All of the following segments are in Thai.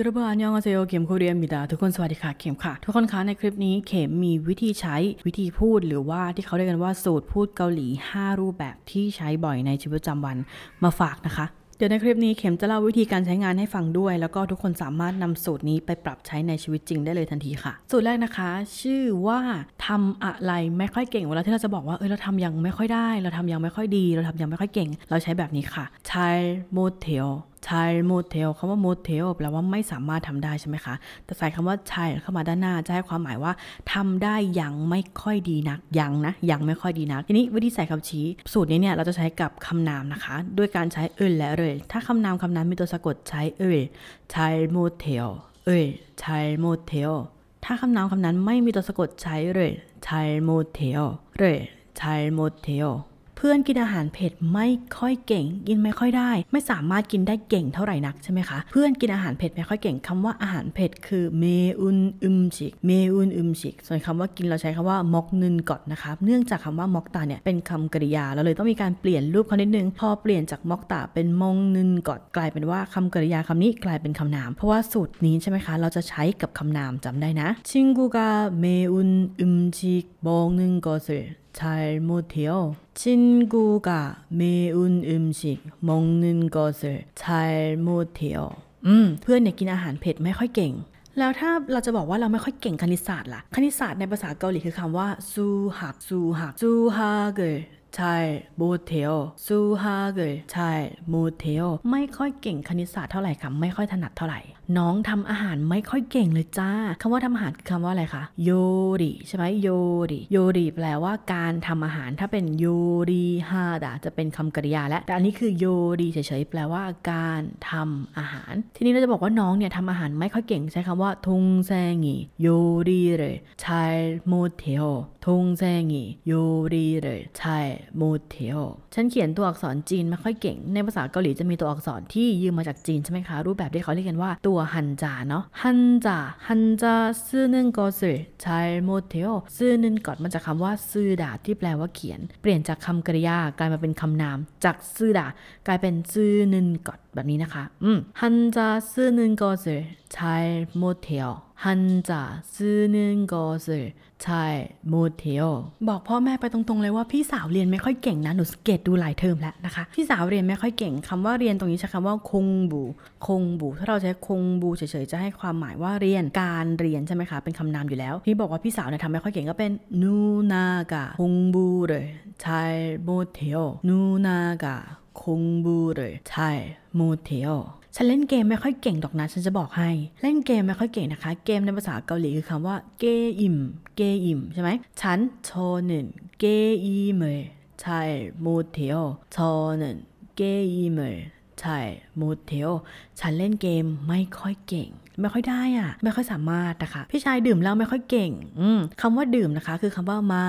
여러분 안녕하세요 เข็มโคเรีย 입니다ทุกคนสวัสดีค่ะเข็มค่ะ ทุกคนคะในคลิปนี้เข็มมีวิธีใช้วิธีพูดหรือว่าที่เขาเรียกกันว่าสูตรพูดเกาหลี 5 รูปแบบที่ใช้บ่อยในชีวิตประจำวันมาฝากนะคะเดี๋ยวในคลิปนี้เข็มจะเล่าวิธีการใช้งานให้ฟังด้วย แล้วก็ทุกคนสามารถนำสูตรนี้ไปปรับใช้ในชีวิตจริงได้เลยทันทีค่ะ สูตรแรกนะคะ ชื่อว่าทำอะไรไม่ค่อยเก่งเวลาที่เราจะบอกว่าเออเราทำยังไม่ค่อยได้ เราทำยังไม่ค่อยดี เราทำยังไม่ค่อยเก่ง เราใช้แบบนี้ค่ะใช้못해요 잘 못해요 คำว่า 못해요 แปลว่าไม่สามารถทำได้ใช่ไหมคะ แต่ใส่คำว่า 잘 เข้ามาด้านหน้าจะให้ความหมายว่าทำได้ยังไม่ค่อยดีนักยังนะยังไม่ค่อยดีนัก ทีนี้วิธีใส่คำชี้ สูตรนี้เนี่ยเราจะใช้กับคำนามนะคะ ด้วยการใช้ 을 และ 를 ถ้าคำนามคำนั้นมีตัวสะกดใช้ 을 잘 못해요 을 잘 못해요 ถ้าคำนามคำนั้นไม่มีตัวสะกดใช้ 를 잘 못해요 를ใช้โมเทล พื่อนกินอาหารเผ็ดไม่ค่อยเก่ง กินไม่ค่อยได้ ไม่สามารถกินได้เก่งเท่าไหร่นักใช่ไหมคะ เพื่อนกินอาหารเผ็ดไม่ค่อยเก่งคำว่าอาหารเผ็ดคือเมอุนอึมชิกเมอุนอึมชิกส่วนคำว่ากินเราใช้คำว่ามอกนึนก่อนนะคะเนื่องจากคำว่ามอกตาเนี่ยเป็นคำกริยาเราเลยต้องมีการเปลี่ยนรูปเขานิดนึงพอเปลี่ยนจากมอกตาเป็นมองนึนก่อนกลายเป็นว่าคำกริยาคำนี้กลายเป็นคำนาม เพราะว่าสูตรนี้ใช่ไหมคะเราจะใช้กับคำนามจำได้นะชิงกูกาเมอุนอึมชิกมองนึนก็เส 잘 못해요. 친구가 매운 음식 먹는 것을 잘 못해요. อืมเพื่อนเนี่ยกินอาหารเผ็ดไม่ค่อยเก่ง แล้วถ้าเราจะบอกว่าเราไม่ค่อยเก่งคณิตศาสตร์ล่ะ คณิตศาสตร์ในภาษาเกาหลีคือคำว่าซูหักซูหักซูฮาเก ลใช่โมเทลซูฮาเกลใช่โมเทลไม่ค่อยเก่งคณิตศาสตร์เท่าไหร่ค่ะ ไม่ค่อยถนัดเท่าไหร่ น้องทำอาหารไม่ค่อยเก่งเลยจ้าคำว่าทำอาหารคือคำว่าอะไรคะโยริใช่ไหมโยริโยริแปลว่าการทำอาหารถ้าเป็นโยริฮาดาจะเป็นคำกริยาและแต่อันนี้คือโยริเฉยๆแปลว่าการทำอาหาร ทีนี้เราจะบอกว่าน้องเนี่ยทำอาหารไม่ค่อยเก่งใช้คำว่าทงแซงีโยริเลยใช่โมเทลทงแซงีโยริเลยใช่โมเทลฉันเขียนตัวอักษรจีนไม่ค่อยเก่ง ในภาษาเกาหลีจะมีตัวอักษรที่ยืมมาจากจีนใช่ไหมคะ รูปแบบที่เขาเรียกกันว่าตัวฮันจาเนาะฮันจา한자 쓰는 것을 잘 못해요 쓰는 것 มาจากคำว่า 쓰다 ที่แปลว่าเขียน เปลี่ยนจากคำกริยากลายมาเป็นคำนาม จาก 쓰다 กลายเป็น 쓰는 것 แบบนี้นะคะอืม 한자 쓰는 것을 잘 못해요 한자 쓰는 것을 잘 못해요 บอกพ่อแม่ไปตรงๆเลยว่าพี่สาวเรียนไม่ค่อยเก่งนะหนูสังเกตดูหลายเทอมแล้วนะคะ พี่สาวเรียนไม่ค่อยเก่งคำว่าเรียนตรงนี้ใช้คำว่า공부 공부 ถ้าเราใช้ 공부 เฉยๆจะให้ความหมายว่าเรียนการเรียนใช่ไหมคะเป็นคำนามอยู่แล้ว พี่บอกว่าพี่สาวเนี่ยทำไม่ค่อยเก่งก็เป็น누나가 공부를 잘 못해요 누나가 공부를 잘 못해요 ฉันเล่นเกมไม่ค่อยเก่งดอกนะฉันจะบอกให้ เล่นเกมไม่ค่อยเก่งนะคะ เกมในภาษาเกาหลีคือคำว่า 게임 게임 ใช่ไหมฉัน 저는 게임을 잘โมเทลโชนึนเกอิม ใช่โมเทล ฉันเล่นเกมไม่ค่อยเก่ง ไม่ค่อยได้อะไม่ค่อยสามารถนะคะ พี่ชายดื่มเหล้าไม่ค่อยเก่ง อืมคำว่าดื่มนะคะ คือคำว่ามา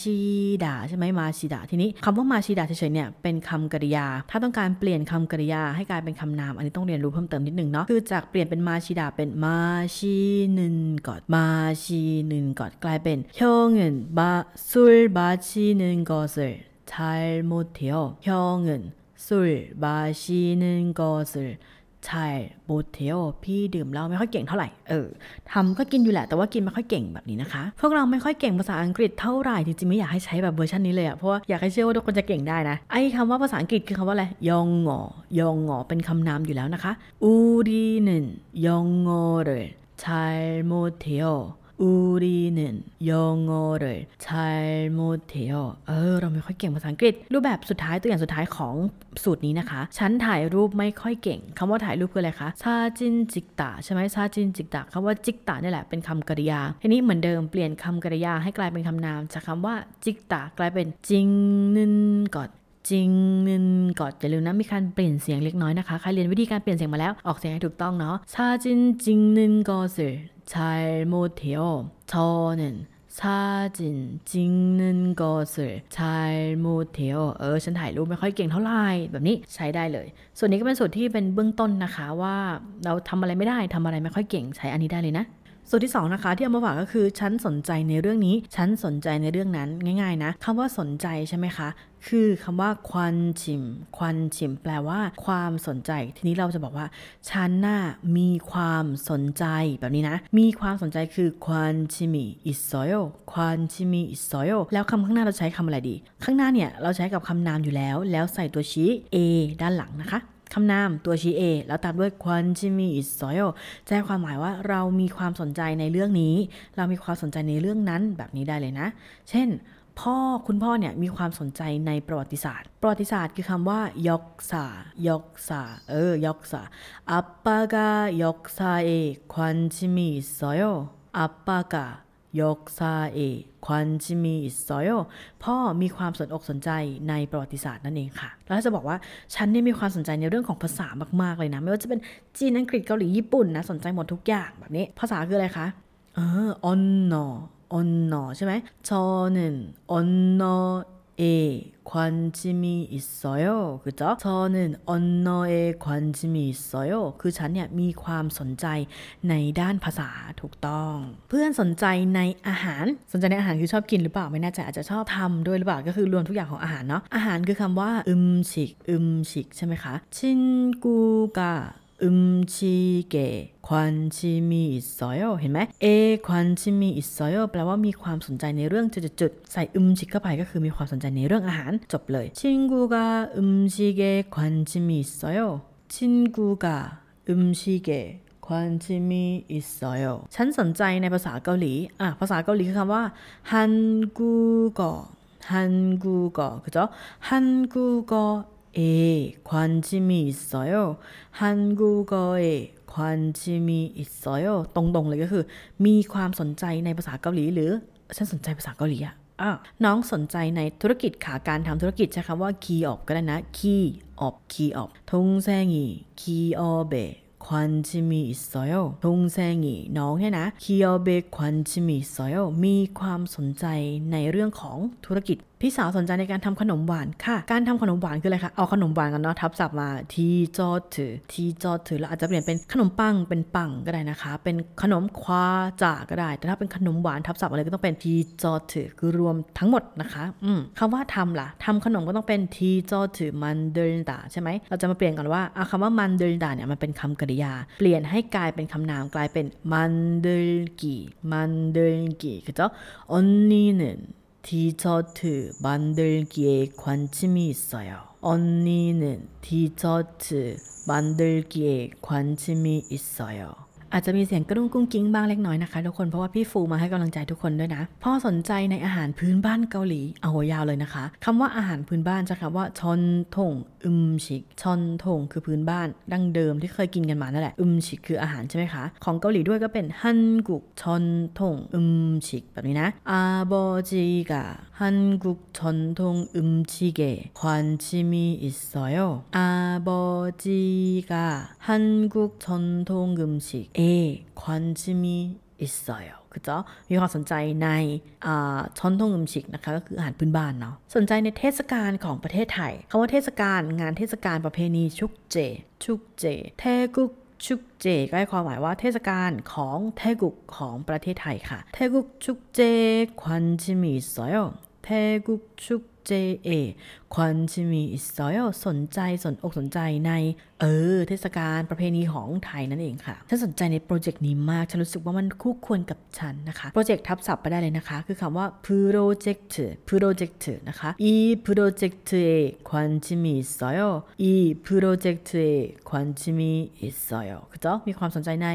ชิดาใช่ไหมมาชิดาทีนี้คำว่ามาชิดาเฉยๆเนี่ยเป็นคำกริยา ถ้าต้องการเปลี่ยนคำกริยาให้กลายเป็นคำนาม อันนี้ต้องเรียนรู้เพิ่มเติมนิดนึงเนาะคือจากเปลี่ยนเป็นมาชิดาเป็นมาชินึนกอดมาชินึนกอดกลายเป็น형은마술마시는것을잘못해요형은 술 마시는 것을ใช่โมเทลพี่ดื่มเหล้าไม่ค่อยเก่งเท่าไหร่ เออทำก็กินอยู่แหละ แต่ว่ากินไม่ค่อยเก่งแบบนี้นะคะ พวกเราไม่ค่อยเก่งภาษาอังกฤษเท่าไหร่ จริงๆ ไม่อยากให้ใช้แบบเวอร์ชันนี้เลยอะเพราะว่าอยากให้เชื่อว่าทุกคนจะเก่งได้นะ ไอ้คำว่าภาษาอังกฤษคือคำว่าอะไร ยองงอยองงอเป็นคำนามอยู่แล้วนะคะอูรีนึนยองงอเลยใช่โมเทล 우리는 영어를 잘 못해요. เออ เราไม่ค่อยเก่งภาษาอังกฤษ รูปแบบสุดท้ายตัวอย่างสุดท้ายของสูตรนี้นะคะ ฉันถ่ายรูปไม่ค่อยเก่งคำว่าถ่ายรูปคืออะไรคะซาจินจิกตาใช่ไหมซาจินจิกตาคำว่าจิกตานี่แหละเป็นคำกริยา ทีนี้เหมือนเดิมเปลี่ยนคำกริยาให้กลายเป็นคำนาม จากคำว่าจิกตากลายเป็นจิงนึนก่อน จริงนึนก่อนอย่าลืมนะมีการเปลี่ยนเสียงเล็กน้อยนะคะใครเรียนวิธีการเปลี่ยนเสียงมาแล้วออกเสียงให้ถูกต้องเนาะ사진 찍는 것을ชายโมเทียวชอหนึ่ชาจินจิงนึนก็เสือชายมเทียวเออฉันถ่ายรูปไม่ค่อยเก่งเท่าไหร่แบบนี้ใช้ได้เลย ส่วนนี้ก็เป็นส่วนที่เป็นเบื้องต้นนะคะว่าเราทำอะไรไม่ได้ทำอะไรไม่ค่อยเก่งใช้อันนี้ได้เลยนะส่วนที่2นะคะที่เอามาฝากก็คือฉันสนใจในเรื่องนี้ ฉันสนใจในเรื่องนั้นง่าย ๆ นะ คำว่าสนใจใช่ไหมคะ คือคำว่าควันชิมควันชิมแปลว่า ความสนใจ ทีนี้เราจะบอกว่าฉันน่ะมีความสนใจแบบนี้นะ มีความสนใจคือ 관심이 있어요 관심이 있어요 แล้วคำข้างหน้าเราใช้คำอะไรดี ข้างหน้าเนี่ยเราใช้กับคำนามอยู่แล้ว แล้วใส่ตัวชี้ 에 ด้านหลังนะคะคำนามตัวชี้ A แล้วตามด้วย 관심이 있어요 แจ้งความหมายว่าเรามีความสนใจในเรื่องนี้ เรามีความสนใจในเรื่องนั้นแบบนี้ได้เลยนะ เช่น พ่อคุณพ่อเนี่ยมีความสนใจในประวัติศาสตร์ ประวัติศาสตร์คือคำว่า 역사 역사 เออ 역사 아빠가 역사에 관심이 있어요 아빠가 역사에 관심이 있어요 พ่อมีความสนอกสนใจในประวัติศาสตร์นั่นเองค่ะ แล้วจะบอกว่าฉันเนี่ยมีความสนใจในเรื่องของภาษามาก ๆ เลยนะ ไม่ว่าจะเป็นจีนอังกฤษเกาหลีญี่ปุ่นนะ สนใจหมดทุกอย่างแบบนี้ ภาษาคืออะไรคะ เออ 언어นอ ออนนอใช่ไหม저는언어에관심이있어요그죠저는언어에관심이있어요คือฉันเนี่ยมีความสนใจในด้านภาษาถูกต้อง เพื่อนสนใจในอาหาร สนใจในอาหารคือชอบกินหรือเปล่าไม่แน่ใจอาจจะชอบทำด้วยหรือเปล่าก็คือรวมทุกอย่างของอาหารเนาะอาหารคือคำว่าอึมฉิกอึมฉิกใช่ไหมคะชินกูกา อึมชิเกควันชิมีอิสโยเห็นไหมเอควันชิมีอิสโยแปลว่ามีความสนใจในเรื่องจุดๆใส่อึมชิกเข้าไปก็คือมีความสนใจในเรื่องอาหารจบเลยชินกูกาอึมชิเกควันชิมีอิสโยชินกูกาอึมชิเกควันชิมีอิสโยฉันสนใจในภาษาเกาหลีอะภาษาเกาหลีคือคำว่าฮันกูกอฮันกูกอคือจ้ฮันกูกอ 에 관심이 있어요. 한국어에 관심이 있어요. ตรงๆเลยก็คือ มีความสนใจในภาษาเกาหลีหรือ ฉันสนใจภาษาเกาหลีอะอ่ะน้องสนใจในธุรกิจค่ะการทำธุรกิจใช้คำว่า key op ก็ได้นะ key op key op 동생이 기업에 관심이 있어요. 동생이 น้องเนี่ยนะ 기업에 관심이 있어요. มีความสนใจในเรื่องของธุรกิจ พี่สาวสนใจในการทำขนมหวานค่ะ การทำขนมหวานคืออะไรคะ เอาขนมหวานกันเนาะทับศัพท์มาทีจอถือทีจอถือแล้วอาจจะเปลี่ยนเป็นขนมปังเป็นปังก็ได้นะคะ เป็นขนมควาจ่าก็ได้ แต่ถ้าเป็นขนมหวานทับศัพท์อะไรก็ต้องเป็นทีจอถือคือรวมทั้งหมดนะคะอืมคำว่าทำล่ะทำขนมก็ต้องเป็นทีจอถือมันเดิลดาใช่ไหมเราจะมาเปลี่ยนกันว่าเอาคำว่ามันเดิลดาเนี่ยมันเป็นคำกริยา เปลี่ยนให้กลายเป็นคำนามกลายเป็นมันเดิลกีมันเดิลกีคือเจ้า언니는 디저트 만들기에 관심이 있어요. 언니는 디저트 만들기에 관심이 있어요. อาจจะมีเสียงกระดุ้งกุ้งกิ้งบ้างเล็กน้อยนะคะทุกคนเพราะว่าพี่ฟูมาให้กำลังใจทุกคนด้วยนะพ่อสนใจในอาหารพื้นบ้านเกาหลีเอาหัวยาวเลยนะคะ คำว่าอาหารพื้นบ้านจะคำว่าชอนทงอึมชิกชอนทงคือพื้นบ้าน ดั้งเดิมที่เคยกินกันมานั่นแหละอึมชิกคืออาหารใช่ไหมคะของเกาหลีด้วยก็เป็นฮันกุกชอนทงอึมชิกแบบนี้นะอาบอจิกะฮันกุกชอนทงอึมชิเกะควันชิมีอิสอยอาบอจิกะฮันกุกชอนทงอึมชิกมีอิสโยคือจ้มีความสนใจในช้อนทงอึมชิกนะคะก็คืออาหารพื้นบ้านเนาะสนใจในเทศกาลของประเทศไทยคำว่าเทศกาลงานเทศกาลประเพณีชุกเจ 축제 태국 축제 ก็ให้ความหมายว่าเทศกาลของ 태국 ของประเทศไทยค่ะเทกุกชุกเจควันชิมิสอยเทกุกชุกเจเอควันชิมิอิสอยสนใจสนอกสนใจในเออเทศกาลประเพณีของไทยนั่นเองค่ะฉันสนใจในโปรเจกต์นี้มากฉันรู้สึกว่ามันคู่ควรกับฉันนะคะโปรเจกต์ทับศัพท์ไปได้เลยนะคะ คือคำว่า project project นะคะ이 project에 관심이 있어요 이 project에 관심이 있어요 그죠มีความสนใจใน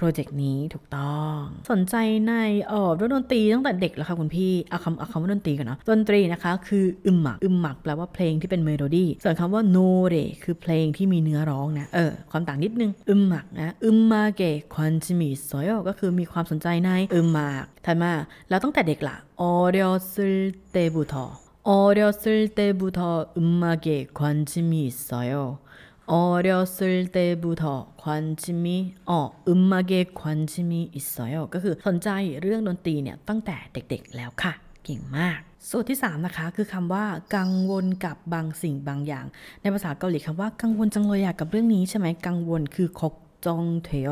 โปรเจกต์นี้ถูกต้อง สนใจในเออเรื่องดนตรีตั้งแต่เด็กแล้วค่ะคุณพี่เอาคำเอาคำว่าดนตรีกันเนาะดนตรีนะคะคืออึมหมักอึมหมักแปล ลว่าเพลงที่เป็นเมโลดี้ ส่วนคำว่า 노래 คือเพลงที่มีเนื้อร้องนะ เออ ความต่างนิดนึง 음악 นะ 음악에 관심이 있어요 ก็คือมีความสนใจใน 음악 ถัดมา แล้วตั้งแต่เด็กละออเดอซึลเตบุทอออเดอซึลเตบุทออึมมาเกะควันจิมิโซโยออเดอซึเตบุทอควันจิมิอออึมมาเกควันจิมิโซโยก็คือสนใจเรื่องดนตรีเนี่ยตั้งแต่เด็กๆแล้วค่ะ เก่งมาก สูตรที่ 3 นะคะ คือคำว่ากังวลกับบางสิ่งบางอย่าง ในภาษาเกาหลีคำว่ากังวลจังเลยอยากับเรื่องนี้ใช่ไหมกังวลคือ 걱정돼요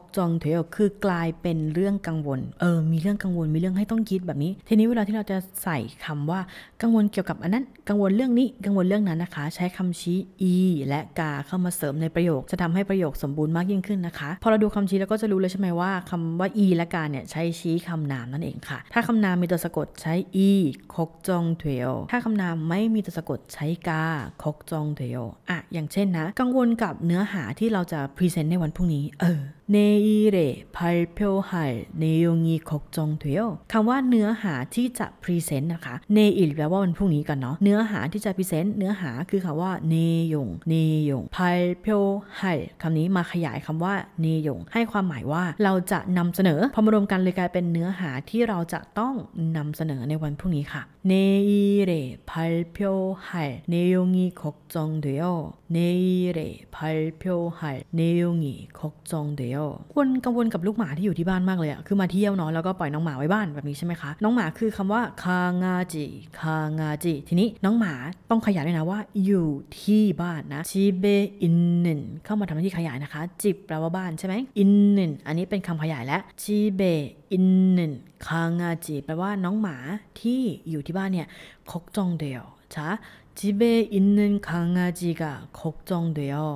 กจองเทโอคือกลายเป็นเรื่องกังวล เออ มีเรื่องกังวล มีเรื่องให้ต้องคิดแบบนี้ ทีนี้เวลาที่เราจะใส่คำว่ากังวลเกี่ยวกับอันนั้น กังวลเรื่องนี้ กังวลเรื่องนั้นนะคะ ใช้คำชี้ e และกาเข้ามาเสริมในประโยค จะทำให้ประโยคสมบูรณ์มากยิ่งขึ้นนะคะ พอเราดูคำชี้แล้วก็จะรู้เลยใช่ไหมว่าคำว่า e และกาเนี่ยใช้ชี้คำนามนั่นเองค่ะ ถ้าคำนามมีตัวสะกดใช้ e คอกจองเทโอถ้าคำนามไม่มีตัวสะกดใช้กาคกจองเทโออะอย่างเช่นนะ กังวลกับเนื้อหาที่เราจะ present ในวันพรุ่งนี้ เออ내일에발표할 내용이 걱정돼요. คำว่าเนื้อหาที่จะพรีเซนต์นะคะเนอิลแปลว่าวันพรุ่งนี้กันเนาะ เนื้อหาที่จะพรีเซนต์เนื้อหาคือคำว่าเนยงเนยง발표할คำนี้มาขยายคำว่าเนยงให้ความหมายว่าเราจะนำเสนอ พอมารวมกันเลยกลายเป็นเนื้อหาที่เราจะต้องนำเสนอในวันพรุ่งนี้ค่ะ내일에발표할 내용이 걱정돼요. 내일에 발표할 내용이 걱정돼요. 요ยลคนกังวลกับลูกหมาที่อยู่ที่บ้านมากเลยอะคือมาเที่ยวเนาะแล้วก็ปล่อยน้องหมาไว้บ้านแบบนี้ใช่ไหมคะ น้องหมาคือคำว่าคางาจิคางาจิ ทีนี้น้องหมาต้องขยายด้วยนะว่า อยู่ที่บ้านนะชิเบอินเนนเข้ามาทำหน้าที่ขยายนะคะ จิบแปลว่าบ้านใช่ไหมอินเนนอันนี้เป็นคำขยายและชิเบอินเนนคางาจิแปลว่าน้องหมาที่อยู่ที่บ้านเนี่ยคกจองเดียวจ้าจิเบอินเนนคางาจิกะคกจองเดียว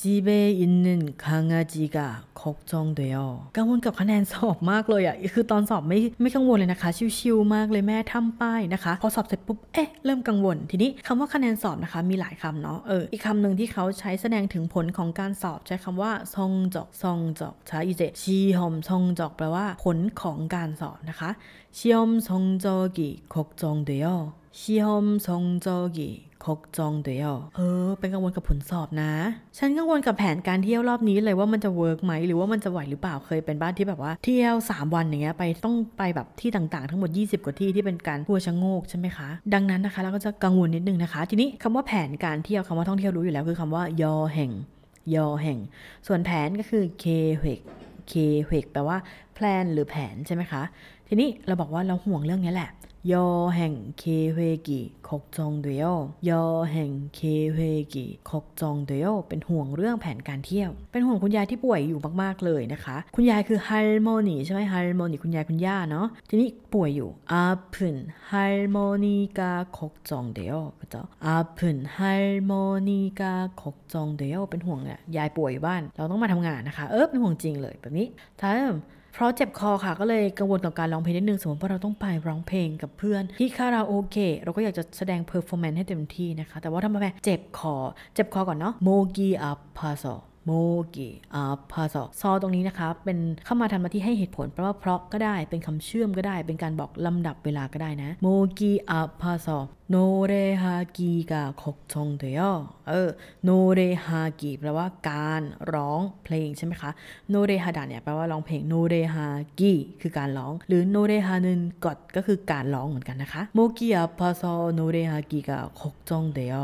집에 있는 강아지가 걱정돼요. กังวลกับคะแนนสอบมากเลยอะ่ะ คือตอนสอบไม่ไม่กังวลเลยนะคะ ชิวๆมากเลยแม่ทำป้ายนะคะ พอสอบเสร็จปุ๊บ เอ๊ะ เริ่มกังวล ทีนี้คำว่าคะแนนสอบนะคะ มีหลายคำเนาะ เออ อีกคำหนึ่งที่เขาใช้แสดงถึงผลของการสอบใช้คำว่าซองจอกซองจอกใช้อีเจชีฮอมซองจอกแปลว่าผลของการสอบนะคะ시험성적이걱정돼요 시험성적이 คกจองเดียว เออ เป็นกังวลกับผลสอบนะ ฉันกังวลกับแผนการเที่ยวรอบนี้เลยว่ามันจะเวิร์กไหมหรือว่ามันจะไหวหรือเปล่าเคยเป็นบ้านที่แบบว่าเที่ยว 3 วันอย่างเงี้ยไปต้องไปแบบที่ต่างๆ ทั้งหมด 20 กว่าที่ที่เป็นการทัวร์ชะโงกใช่ไหมคะ ดังนั้นนะคะเราก็จะกังวลนิดนึงนะคะ ทีนี้คำว่าแผนการเที่ยวคำว่าท่องเที่ยวรู้อยู่แล้ว คือคำว่ายอแห่งยอแห่ง ส่วนแผนก็คือเค획 계획 แปลว่า plan หรือแผนใช่ไหมคะทีนี้เราบอกว่าเราห่วงเรื่องนี้แหละ 여행 계획이 걱정돼요. 여행 계획이 걱정돼요. เป็นห่วงเรื่องแผนการเที่ยว เป็นห่วงคุณยายที่ป่วยอยู่มากๆเลยนะคะ คุณยายคือ 할머니 ใช่ไหม 할머니 คุณยายคุณย่าเนาะ ทีนี้ป่วยอยู่ 아픈 할머니가 걱정돼요. 그죠? 아픈 할머니가 걱정돼요. เป็นห่วงเนี่ยยายป่วยอยู่บ้าน เราต้องมาทำงานนะคะ เออเป็นห่วงจริงเลยแบบนี้ท้าย เพราะเจ็บคอค่ะก็เลยกังวลกับการร้องเพลงนิดนึงสมมติว่าเราต้องไปร้องเพลงกับเพื่อน ที่คาราโอเกะเราก็อยากจะแสดง performance ให้เต็มที่นะคะ แต่ว่าทำไมเจ็บคอ เจ็บคอก่อนเนาะ 목이 아파서 목이 아파서 서 ตรงนี้นะคะ เป็นเข้ามาทำหน้าที่ให้เหตุผลแปลว่าเพราะก็ได้เป็นคำเชื่อมก็ได้ เป็นการบอกลำดับเวลาก็ได้นะ 목กิอาพาซอโนเรฮากิกาคกชงเดยเออโนเรฮากิแปลว่าการร้องเพลงใช่ไหมคะโนเรฮาดาเนี่ยแปลว่าร้องเพลงโนเรฮากิคือการร้อง หรือโนเรฮานึนกดก็คือการร้องเหมือนกันนะคะโมกิอาพาซอโนเรฮากิกาคกชงเดย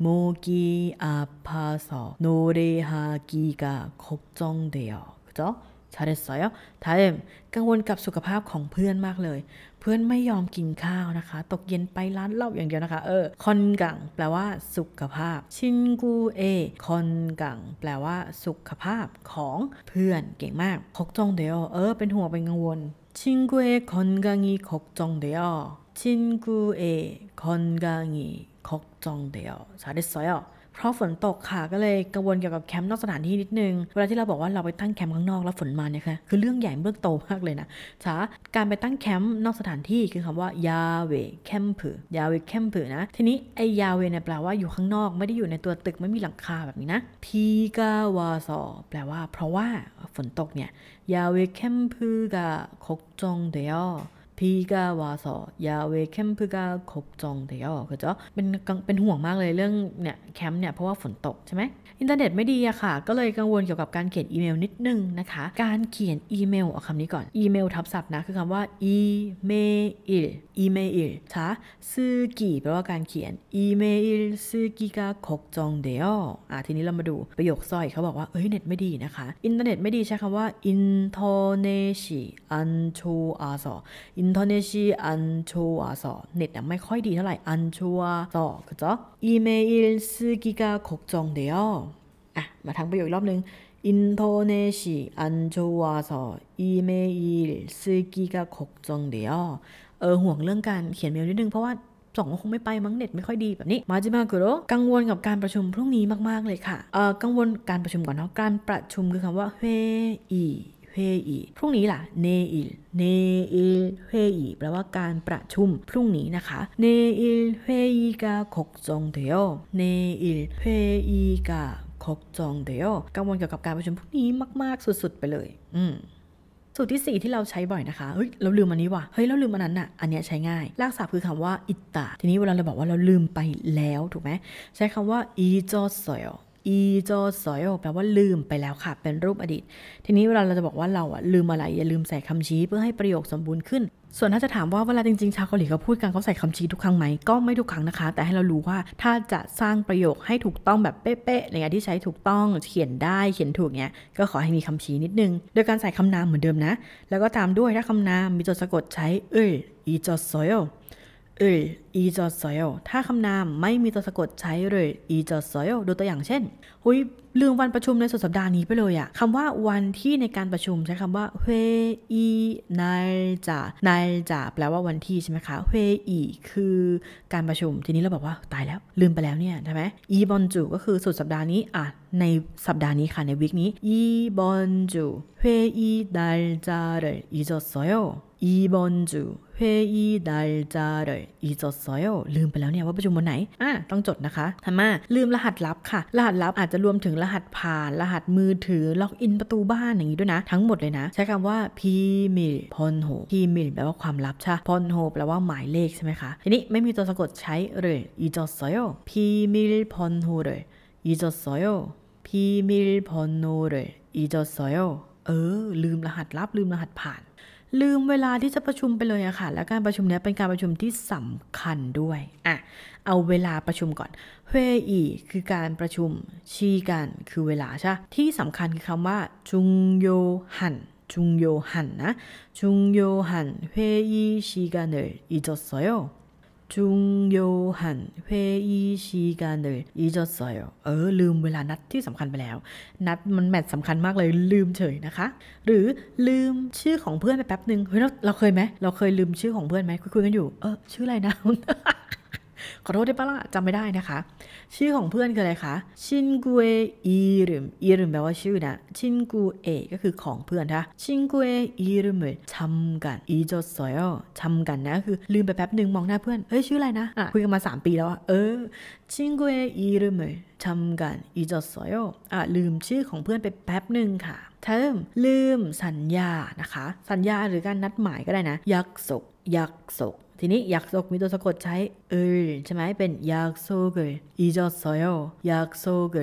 โมกีอาพาสโนเรฮากีกะคกจ้องเดียวเจ้าชาเดสอย다음 กังวลกับสุขภาพของเพื่อนมากเลย เพื่อนไม่ยอมกินข้าวนะคะ ตกเย็นไปร้านเหล้าอย่างเดียวนะคะ เออ 건강 แปลว่าสุขภาพ 친구의 건강 แปลว่าสุขภาพของเพื่อนเก่งมาก 걱정돼요 เออ เป็นห่วงเป็นกังวล ชินกูเอคอนกังีคกจงเดียว ชินกูเอคอนกังี 걱정돼요 잘했어요เพราะฝนตกค่ะก็เลยกังวลเกี่ยวกับแคมป์นอกสถานที่นิดนึง เวลาที่เราบอกว่าเราไปตั้งแคมป์ข้างนอกแล้วฝนมาเนี่ยค่ะคือเรื่องใหญ่เรื่องโตมากเลยนะช้าการไปตั้งแคมป์นอกสถานที่คือคำว่ายาเวแคมป์ยาเวแคมป์นะทีนี้ไอยาเวเนี่ยแปลว่าอยู่ข้างนอกไม่ได้อยู่ในตัวตึกไม่มีหลังคาแบบนี้นะพีกาวาซอแปลว่า เพราะว่าฝนตกเนี่ยยาเวแคมป์กา걱정돼요 비가 와서 야외 캠프가 걱정돼요. 그죠? เป็นเป็นห่วงมากเลยเรื่องเนี่ยแคมป์เนี่ยเพราะว่าฝนตกใช่ไหมอินเทอร์เน็ตไม่ดีอะค่ะ ก็เลยกังวลเกี่ยวกับการเขียนอีเมลนิดนึงนะคะ การเขียนอีเมลเอาคำนี้ก่อนอีเมลทับศัพท์นะคือคำว่าอีเมลอีเมลช้าซื้อกี่แปลว่าการเขียนอีเมลซื้อกี่ก็걱정돼요อ่ะทีนี้เรามาดูประโยคสร้อยเขาบอกว่าเอ้ยเน็ตไม่ดีนะคะอินเทอร์เน็ตไม่ดีใช้คำว่าอินเทอร์เน็ตอันโชอาซออิน เทอร์เน็ตอันโชอาซอเน็ตไม่ค่อยดีเท่าไหร่อันโชอาซอคือจ้ะอีเมลซื้อกี่ก็걱정돼요อ่ะมาทั้งประโยครอบนึง 인터넷이 안 좋아서 이메일 쓰기가 걱정돼요. เออห่วงเรื่องการเขียนเมลนิดนึงเพราะว่าสองคงไม่ไปมั้งเน็ตไม่ค่อยดีแบบนี้ มาจิมากุโรกังวลกับการประชุมพรุ่งนี้มากๆเลยค่ะเออกังวลการประชุมก่อนเนาะการประชุมคือคำว่าเฮอี เฮพรุ่งนี้ล่ะ 내일 내일 회의 แปลว่าการประชุมพรุ่งนี้นะคะ 내일 회의가 걱정돼요เนอิเฮอีกาขกจงเดียวกังวลเกี่ยวกับการประชุมพรุ่งนี้มาก ๆ สุด ๆ ไปเลย อืมสูตรที่ 4 ที่เราใช้บ่อยนะคะ เฮ้ย เราลืมอันนี้ว่ะ เฮ้ย เราลืมอันนั้นอะ อันเนี้ยใช้ง่ายลากศัพท์คือคำว่าอิตา ทีนี้เวลาเราบอกว่าเราลืมไปแล้วถูกไหม ใช้คำว่าอีจอสอย อีจอสอยแปลว่าลืมไปแล้วค่ะ เป็นรูปอดีต ทีนี้เวลาเราจะบอกว่าเราอะลืมอะไรอย่าลืมใส่คำชี้เพื่อให้ประโยคสมบูรณ์ขึ้น ส่วนถ้าจะถามว่าเวลาจริงๆชาวเกาหลีเขาพูดกันเขาใส่คำชี้ทุกครั้งไหมก็ไม่ทุกครั้งนะคะ แต่ให้เรารู้ว่าถ้าจะสร้างประโยคให้ถูกต้องแบบเป๊ะๆอะไอ้ที่ใช้ถูกต้องเขียนได้เขียนถูกเนี้ยก็ขอให้มีคำชี้นิดนึง โดยการใส่คำนามเหมือนเดิมนะ แล้วก็ตามด้วยถ้าคำนามมีตัวสะกดใช้เอ้ยอีจอสอย เอ่ยอีจอดซอยถ้าคำนามไม่มีตัวสะกดใช้เลยอีจอดซอยดูตัวอย่างเช่นหุยลืมวันประชุมในสุดสัปดาห์นี้ไปเลยอะคำว่าวันที่ในการประชุมใช้คำว่าเฮอีนายจ่านายจ่าแปลว่าวันที่ใช่ไหมคะเฮอีคือการประชุม ทีนี้เราบอกว่าตายแล้ว ลืมไปแล้วเนี่ยใช่ไหม이번 주 ก็คือสุดสัปดาห์นี้อะในสัปดาห์นี้ค่ะใน week นี้อีบอนจูเฮอีนายจ่าเลยอีจอดซอยอีบ 회의날짜를잊었어요ลืมไปแล้วเนี่ยว่าประชุมวันไหนอ่ะต้องจดนะคะทำมาลืมรหัสลับค่ะ รหัสลับอาจจะรวมถึงรหัสผ่าน รหัสมือถือ ล็อกอินประตูบ้านอย่างนี้ด้วยนะ ทั้งหมดเลยนะ ใช้คำว่าพีมิลพอนโฮพีมิลแปลว่าความลับใช่พอนโฮแปลว่าหมายเลขใช่ไหมคะ ทีนี้ไม่มีตัวสะกดใช้เลย잊었어요พีมิลพอนโฮเลย잊었어요พีมิลพอนโฮเลย잊었어요เออ ลืมรหัสลับ ลืมรหัสผ่าน ลืมเวลาที่จะประชุมไปเลยอะค่ะ แล้วการประชุมนี้เป็นการประชุมที่สำคัญด้วยอะเอาเวลาประชุมก่อน회의 คือการประชุม 시간 คือเวลาใช่ที่สำคัญคือคำว่า중요한 중요한 นะ 중요หันเฮอีชีกันเลยอีจดโซโย 중요한 회의 시간을 잊었어요 เออ ลืมเวลานัดที่สำคัญไปแล้ว นัดมันแมทสำคัญมากเลยลืมเฉยนะคะ หรือลืมชื่อของเพื่อนไปแป๊บหนึ่งเฮ้ยเราเราเคยไหมเราเคยลืมชื่อของเพื่อนไหมคุยคุยกันอยู่ เออ ชื่ออะไรนะ ขอโทษได้ปะล่ะจำไม่ได้นะคะ ชื่อของเพื่อนคืออะไรคะชินกุเออีรึมอีรึมแปลว่าชื่อนะชินกุเอก็คือของเพื่อนนะชินกุเออีรึมทำกันอีจอสอยทำกันนะ คือลืมไปแป๊บหนึ่งมองหน้าเพื่อนเฮ้ยชื่ออะไรนะอะคุยกันมา 3 ปีแล้วอะเออชินกุเออีรึมทำกันอีจอสอยอะลืมชื่อของเพื่อนไปแป๊บหนึ่งค่ะเทิมลืมสัญญานะคะ สัญญาหรือการนัดหมายก็ได้นะ ยักศกยักศก ทีนี้ยักโซกมีตัวสะกดใช้เออใช่ไหมเป็นยักโซกลอีจอสอยยักโซกล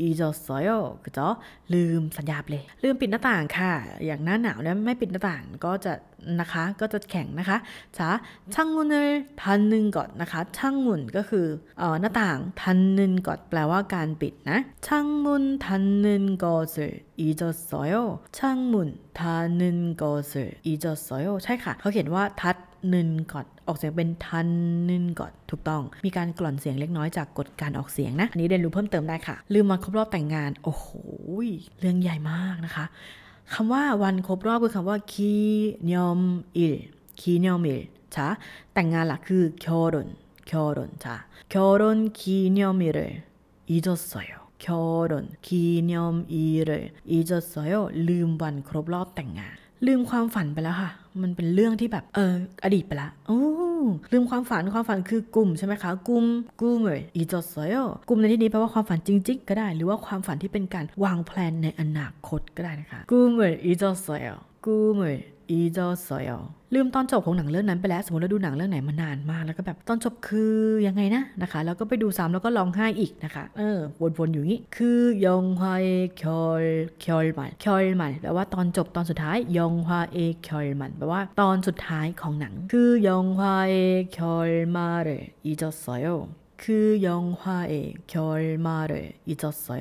อีจอสอยก็จะลืมสัญญาไปเลย ลืมปิดหน้าต่างค่ะ อย่างหน้าหนาวเนี่ยไม่ปิดหน้าต่างก็จะนะคะก็จะแข็งนะคะจ้าช่างมุนเอลทันนึงก่อนนะคะช่างมุนก็คือเอ่อหน้าต่างทันนึงก่อนแปลว่าการปิดนะช่างมุนทันนึงก็สืออีจอสอยช่างมุนทันนึงก็สืออีจอสอยใช่ค่ะ เขาเขียนว่าทัด นึนก่อนออกเสียงเป็นทันนึนก่อนถูกต้อง มีการกล่อนเสียงเล็กน้อยจากกฎการออกเสียงนะ อันนี้เรียนรู้เพิ่มเติมได้ค่ะ ลืมวันครบรอบแต่งงาน โอ้โห เรื่องใหญ่มากนะคะคำว่าวันครบรอบคือคำว่าคีเนยมอิลคีเนยมอิลจ้าแต่งงานหลักคือ결혼결혼จ้า결혼기념일을잊었어요 결혼기념일을잊었어요ลืมวันครบรอบแต่งงาน ลืมความฝันไปแล้วค่ะ มันเป็นเรื่องที่แบบเอออดีตไปละโอ้ลืมความฝันความฝันคือกลุ่มใช่ไหมคะกลุ่มกลุ่มเลยอีจอสอยกลุ่มในที่นี้แปลว่าความฝันจริง ๆ ก็ได้ หรือว่าความฝันที่เป็นการวางแผนในอนาคตก็ได้นะคะกลุ่มเลยอีจอสอยกลุ่มเลย อีจอซอยลืมตอนจบของหนังเรื่องนั้นไปแล้ว สมมติเราดูหนังเรื่องไหนมานานมากแล้วก็แบบตอนจบคือยังไงนะนะคะ แล้วก็ไปดูซ้ำแล้วก็ร้องไห้อีกนะคะ เออวนๆอยู่นี้คือยองฮวาเอคอยคอยมันคอยมันแปลว่าตอนจบตอนสุดท้ายยองฮวาเอคอยมันแปลว่าตอนสุดท้ายของหนัง คือยองฮวาเอคอยมาเลยอีจอซอยคือยองฮวาเอคอยมาเลยอีจอซอย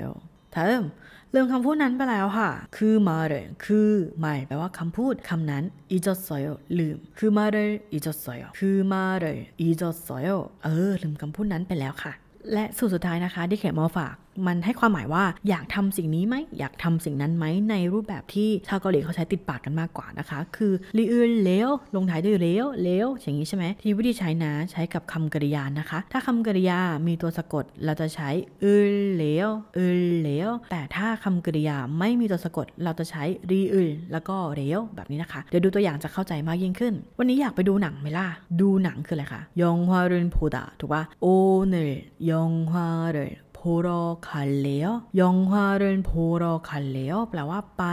มคำพูดนั้นไปแล้วค่ะ คือมาเรคือไม่แปลว่าคำพูดคำนั้นอีจดสอยลืม คือมาเรอีจดสอยคือมาเรอีจดสอยเออ ลืมคำพูดนั้นไปแล้วค่ะ และสูตรสุดท้ายนะคะที่เขียนมาฝาก มันให้ความหมายว่าอยากทำสิ่งนี้ไหมอยากทำสิ่งนั้นไหมในรูปแบบที่ชาวเกาหลีเขาใช้ติดปากกันมากกว่านะคะ คือรีอือเลวลงท้ายด้วยเลวเลวอย่างนี้ใช่ไหมที่วิธีใช้นะใช้กับคำกริยานะคะ ถ้าคำกริยามีตัวสะกดเราจะใช้อือเลวอือเลวแต่ถ้าคำกริยาไม่มีตัวสะกดเราจะใช้รีอือแล้วก็เลวแบบนี้นะคะ เดี๋ยวดูตัวอย่างจะเข้าใจมากยิ่งขึ้น วันนี้อยากไปดูหนังไหมล่ะดูหนังคืออะไรคะยองฮวารุนพูดาถูกปะโอเนลยองฮวารุน 보러 갈래요? 영화를 보러 갈래요? แปลว่าไป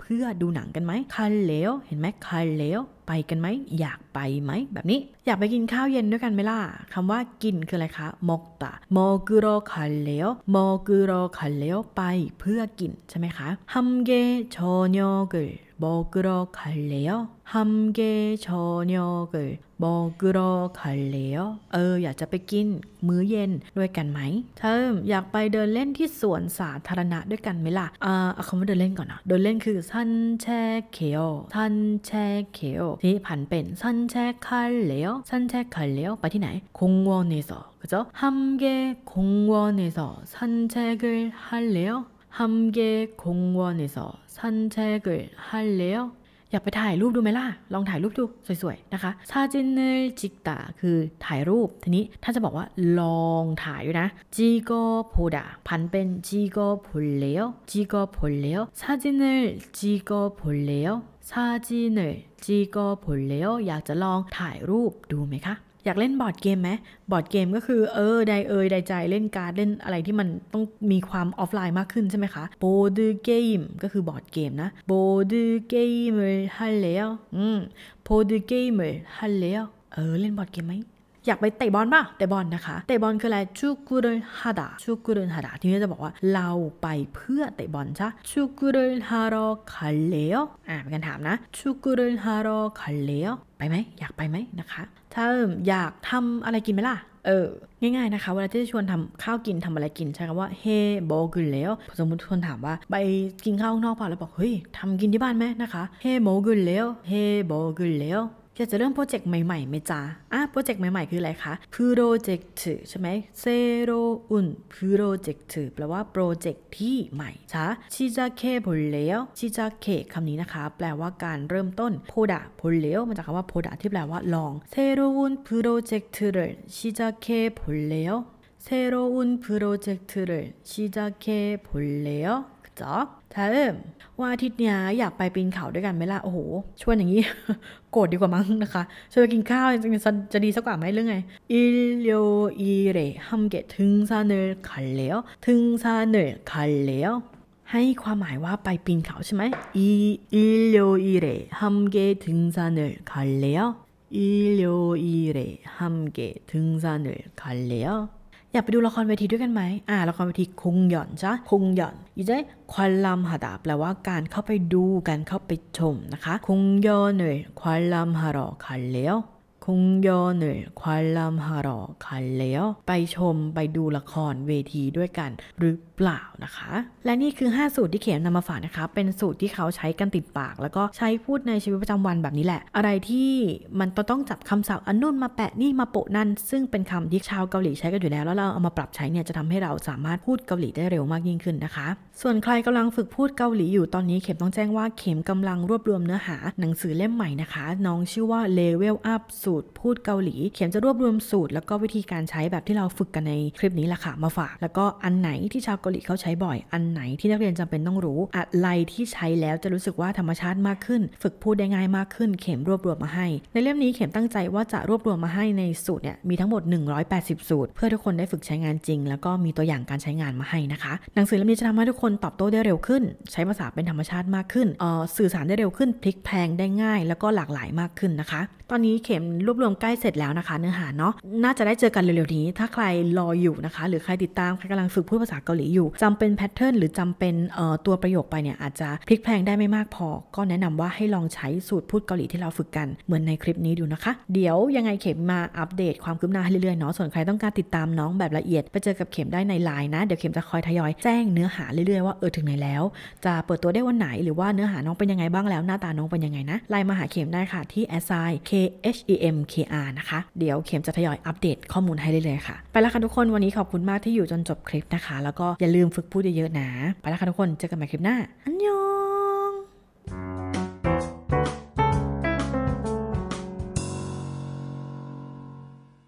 เพื่อดูหนังกันไหม 갈래요? เห็นไหม 갈래요? ไปกันไหม อยากไปไหม แบบนี้ อยากไปกินข้าวเย็นด้วยกันไหมล่ะคำว่ากินคืออะไรคะ 먹다 먹으러 갈래요? 먹으러 갈래요? ไปเพื่อกินใช่ไหมคะ 함께 저녁을 먹으러 갈래요? 함께 저녁을 먹으러 갈래요? เออ อยากจะไปกินมื้อเย็นด้วยกันไหมเธออยากไปเดินเล่นที่สวนสาธารณะด้วยกันไหมล่ะอ่าเอาคำว่าเดินเล่นก่อนนะเดินเล่นคือซันแชเคโอซันแชเคโอที่ผันเป็นซันแชคาเลโอซันแชคาเลโอไปที่ไหนคงวอนเนซอ그죠? 함께 공원에서 산책을 할래요? 함께 공원에서 산책을 할래요? อยากไปถ่ายรูปดูไหมล่ะ ลองถ่ายรูปดูสวยๆ นะคะซาจินเนลจิกตาคือถ่ายรูป ทีนี้ถ้าจะบอกว่าลองถ่ายด้วยนะจีโกโพดาพันเป็นจีโกโพเลโอจีโกโพเลโอซาจินเนลจีโกโพเลโอซาจินเนลจีโกโพเลโออยากจะลองถ่ายรูปดูไหมคะ อยากเล่นบอร์ดเกมไหมบอร์ดเกมก็คือเออใดเอยใดใจเล่นการ์ดเล่นอะไรที่มันต้องมีความออฟไลน์มากขึ้นใช่ไหมคะ보드게임 ก็คือบอร์ดเกมนะ 보드게임을 할래요 อืม 보드게임을 할래요 เออเล่นบอร์ดเกมไหม อยากไปเตะบอลป่ะเตะบอลนะคะเตะบอลคืออะไร축구를 하다 축구를 하다 ทีนี้จะบอกว่าเราไปเพื่อเตะบอลใช่축구를 하러 갈래요 อ่าเป็นการถามนะ축구를 하러 갈래요ไปไหมอยากไปไหมนะคะถ้าอยากทำอะไรกินไหมล่ะเออ ง่ายๆนะคะ เวลาที่จะชวนทำข้าวกินทำอะไรกินใช้คำว่า해 먹을래요 สมมติคนถามว่าไปกินข้าวข้างนอกเปล่าแล้วบอกเฮ้ยทำกินที่บ้านไหมนะคะเฮโบกุลแล้วเฮโบกุลแล้ว อยากจะเริ่มโปรเจกต์ใหม่ๆไหมจ๊ะอ่ะโปรเจกต์ใหม่ๆคืออะไรคะโปรเจกต์ใช่ไหมเซโรอุนโปรเจกต์แปลว่าโปรเจกต์ที่ใหม่จ้ะชิจาเคบลเลวชิจาเคคำนี้นะคะ แปลว่าการเริ่มต้นโพดาโพเลวมาจากคำว่าโพดาที่แปลว่าลองเซโรอุนโปรเจกต์ชิจาเคบลเลว 새로운 프로젝트를 시작해 볼래요? 그죠? เธอว่าอาทิตย์นี้อยากไปปีนเขาด้วยกันไหมล่ะ โอ้โห ชวนอย่างนี้ โกรธดีกว่ามั้งนะคะ ชวนไปกินข้าวจะจะดีสักกว่าไหมเรื่องไง일요일에 함께 등산을 갈래요 등산을 갈래요 ให้ความหมายว่าไปปีนเขาใช่ไหม일요일에 함께 등산을 갈래요 일요일에 함께 등산을 갈래요 อยากไปดูละครเวทีด้วยกันไหมอ่า ละครเวที공연 จ้ะ 공연 이제 관람하다 แปลว่าการเข้าไปดูการเข้าไปชมนะคะ공연을 관람하러 갈래요 공연을 관람하러คันเลี้ยวไปชมไปดูละครเวทีด้วยกันหรือเปล่านะคะ และนี่คือ 5 สูตรที่เขียนนำมาฝากนะคะ เป็นสูตรที่เขาใช้กันติดปาก แล้วก็ใช้พูดในชีวิตประจำวันแบบนี้แหละ อะไรที่มันต้องจับคำศัพท์อันนู่นมาแปะนี่มาโปะนั่น ซึ่งเป็นคำที่ชาวเกาหลีใช้กันอยู่แล้ว แล้วเราเอามาปรับใช้เนี่ยจะทำให้เราสามารถพูดเกาหลีได้เร็วมากยิ่งขึ้นนะคะ ส่วนใครกำลังฝึกพูดเกาหลีอยู่ตอนนี้เข็มต้องแจ้งว่าเข็มกำลังรวบรวมเนื้อหาหนังสือเล่มใหม่นะคะ น้องชื่อว่า Level Up สูตรพูดเกาหลี เข็มจะรวบรวมสูตร แล้วก็วิธีการใช้แบบที่เราฝึกกันในคลิปนี้แหละค่ะมาฝาก แล้วก็อันไหนที่ชาวเกาหลีเขาใช้บ่อย อันไหนที่นักเรียนจำเป็นต้องรู้ อะไรที่ใช้แล้วจะรู้สึกว่าธรรมชาติมากขึ้น ฝึกพูดได้ง่ายมากขึ้น เข็มรวบรวมมาให้ ในเล่มนี้เข็มตั้งใจว่าจะรวบรวมมาให้ในสูตรเนี่ยมีทั้งหมด 180 สูตร เพื่อทุกคนได้ฝึกใช้งานจริง แล้วก็มีตัวอย่างการใช้งานมาให้นะคะ หนังสือเล่มนี้จะทำให้ทุกคนตอบโต้ได้เร็วขึ้น ใช้ภาษาเป็นธรรมชาติมากขึ้นออสื่อสารได้เร็วขึ้นพลิกแพงได้ง่าย แล้วก็หลากหลายมากขึ้นนะคะ ตอนนี้เข็มรวบรวมใกล้เสร็จแล้วนะคะ เนื้อหาเนาะน่าจะได้เจอกันเร็วๆนี้ ถ้าใครรออยู่นะคะ หรือใครติดตามใครกำลังฝึกพูดภาษาเกาหลีอยู่จำเป็นแพทเทิร์นหรือจำเป็นตัวประโยคไปเนี่ยอาจจะพลิกแพลงได้ไม่มากพอ ก็แนะนำว่าให้ลองใช้สูตรพูดเกาหลีที่เราฝึกกันเหมือนในคลิปนี้ดูนะคะ เดี๋ยวยังไงเข็มมาอัปเดตความคืบหน้าให้เรื่อยๆเนาะส่วนใครต้องการติดตามน้องแบบละเอียด ไปเจอกับเข็มได้ในไลน์นะ เดี๋ยวเข็มจะคอยทยอยแจ้งเนื้อหาเรื่อยๆว่าเออถึงไหนแล้ว จะเปิดตัวได้วันไหนหรือว่าเนื้อหาน้องเป็นยังไงบ้างแล้วหน้าตาน้องเป็นยังไงนะไลน์มาหาเข็มได้ค่ะที่ s i k h e m MKR นะคะ เดี๋ยวเข็มจะทยอยอัปเดตข้อมูลให้ได้เลยค่ะ ไปแล้วค่ะทุกคนวันนี้ขอบคุณมากที่อยู่จนจบคลิปนะคะ แล้วก็อย่าลืมฝึกพูดเยอะๆนะ ไปแล้วค่ะทุกคนเจอกันใหม่คลิปหน้า อันยอง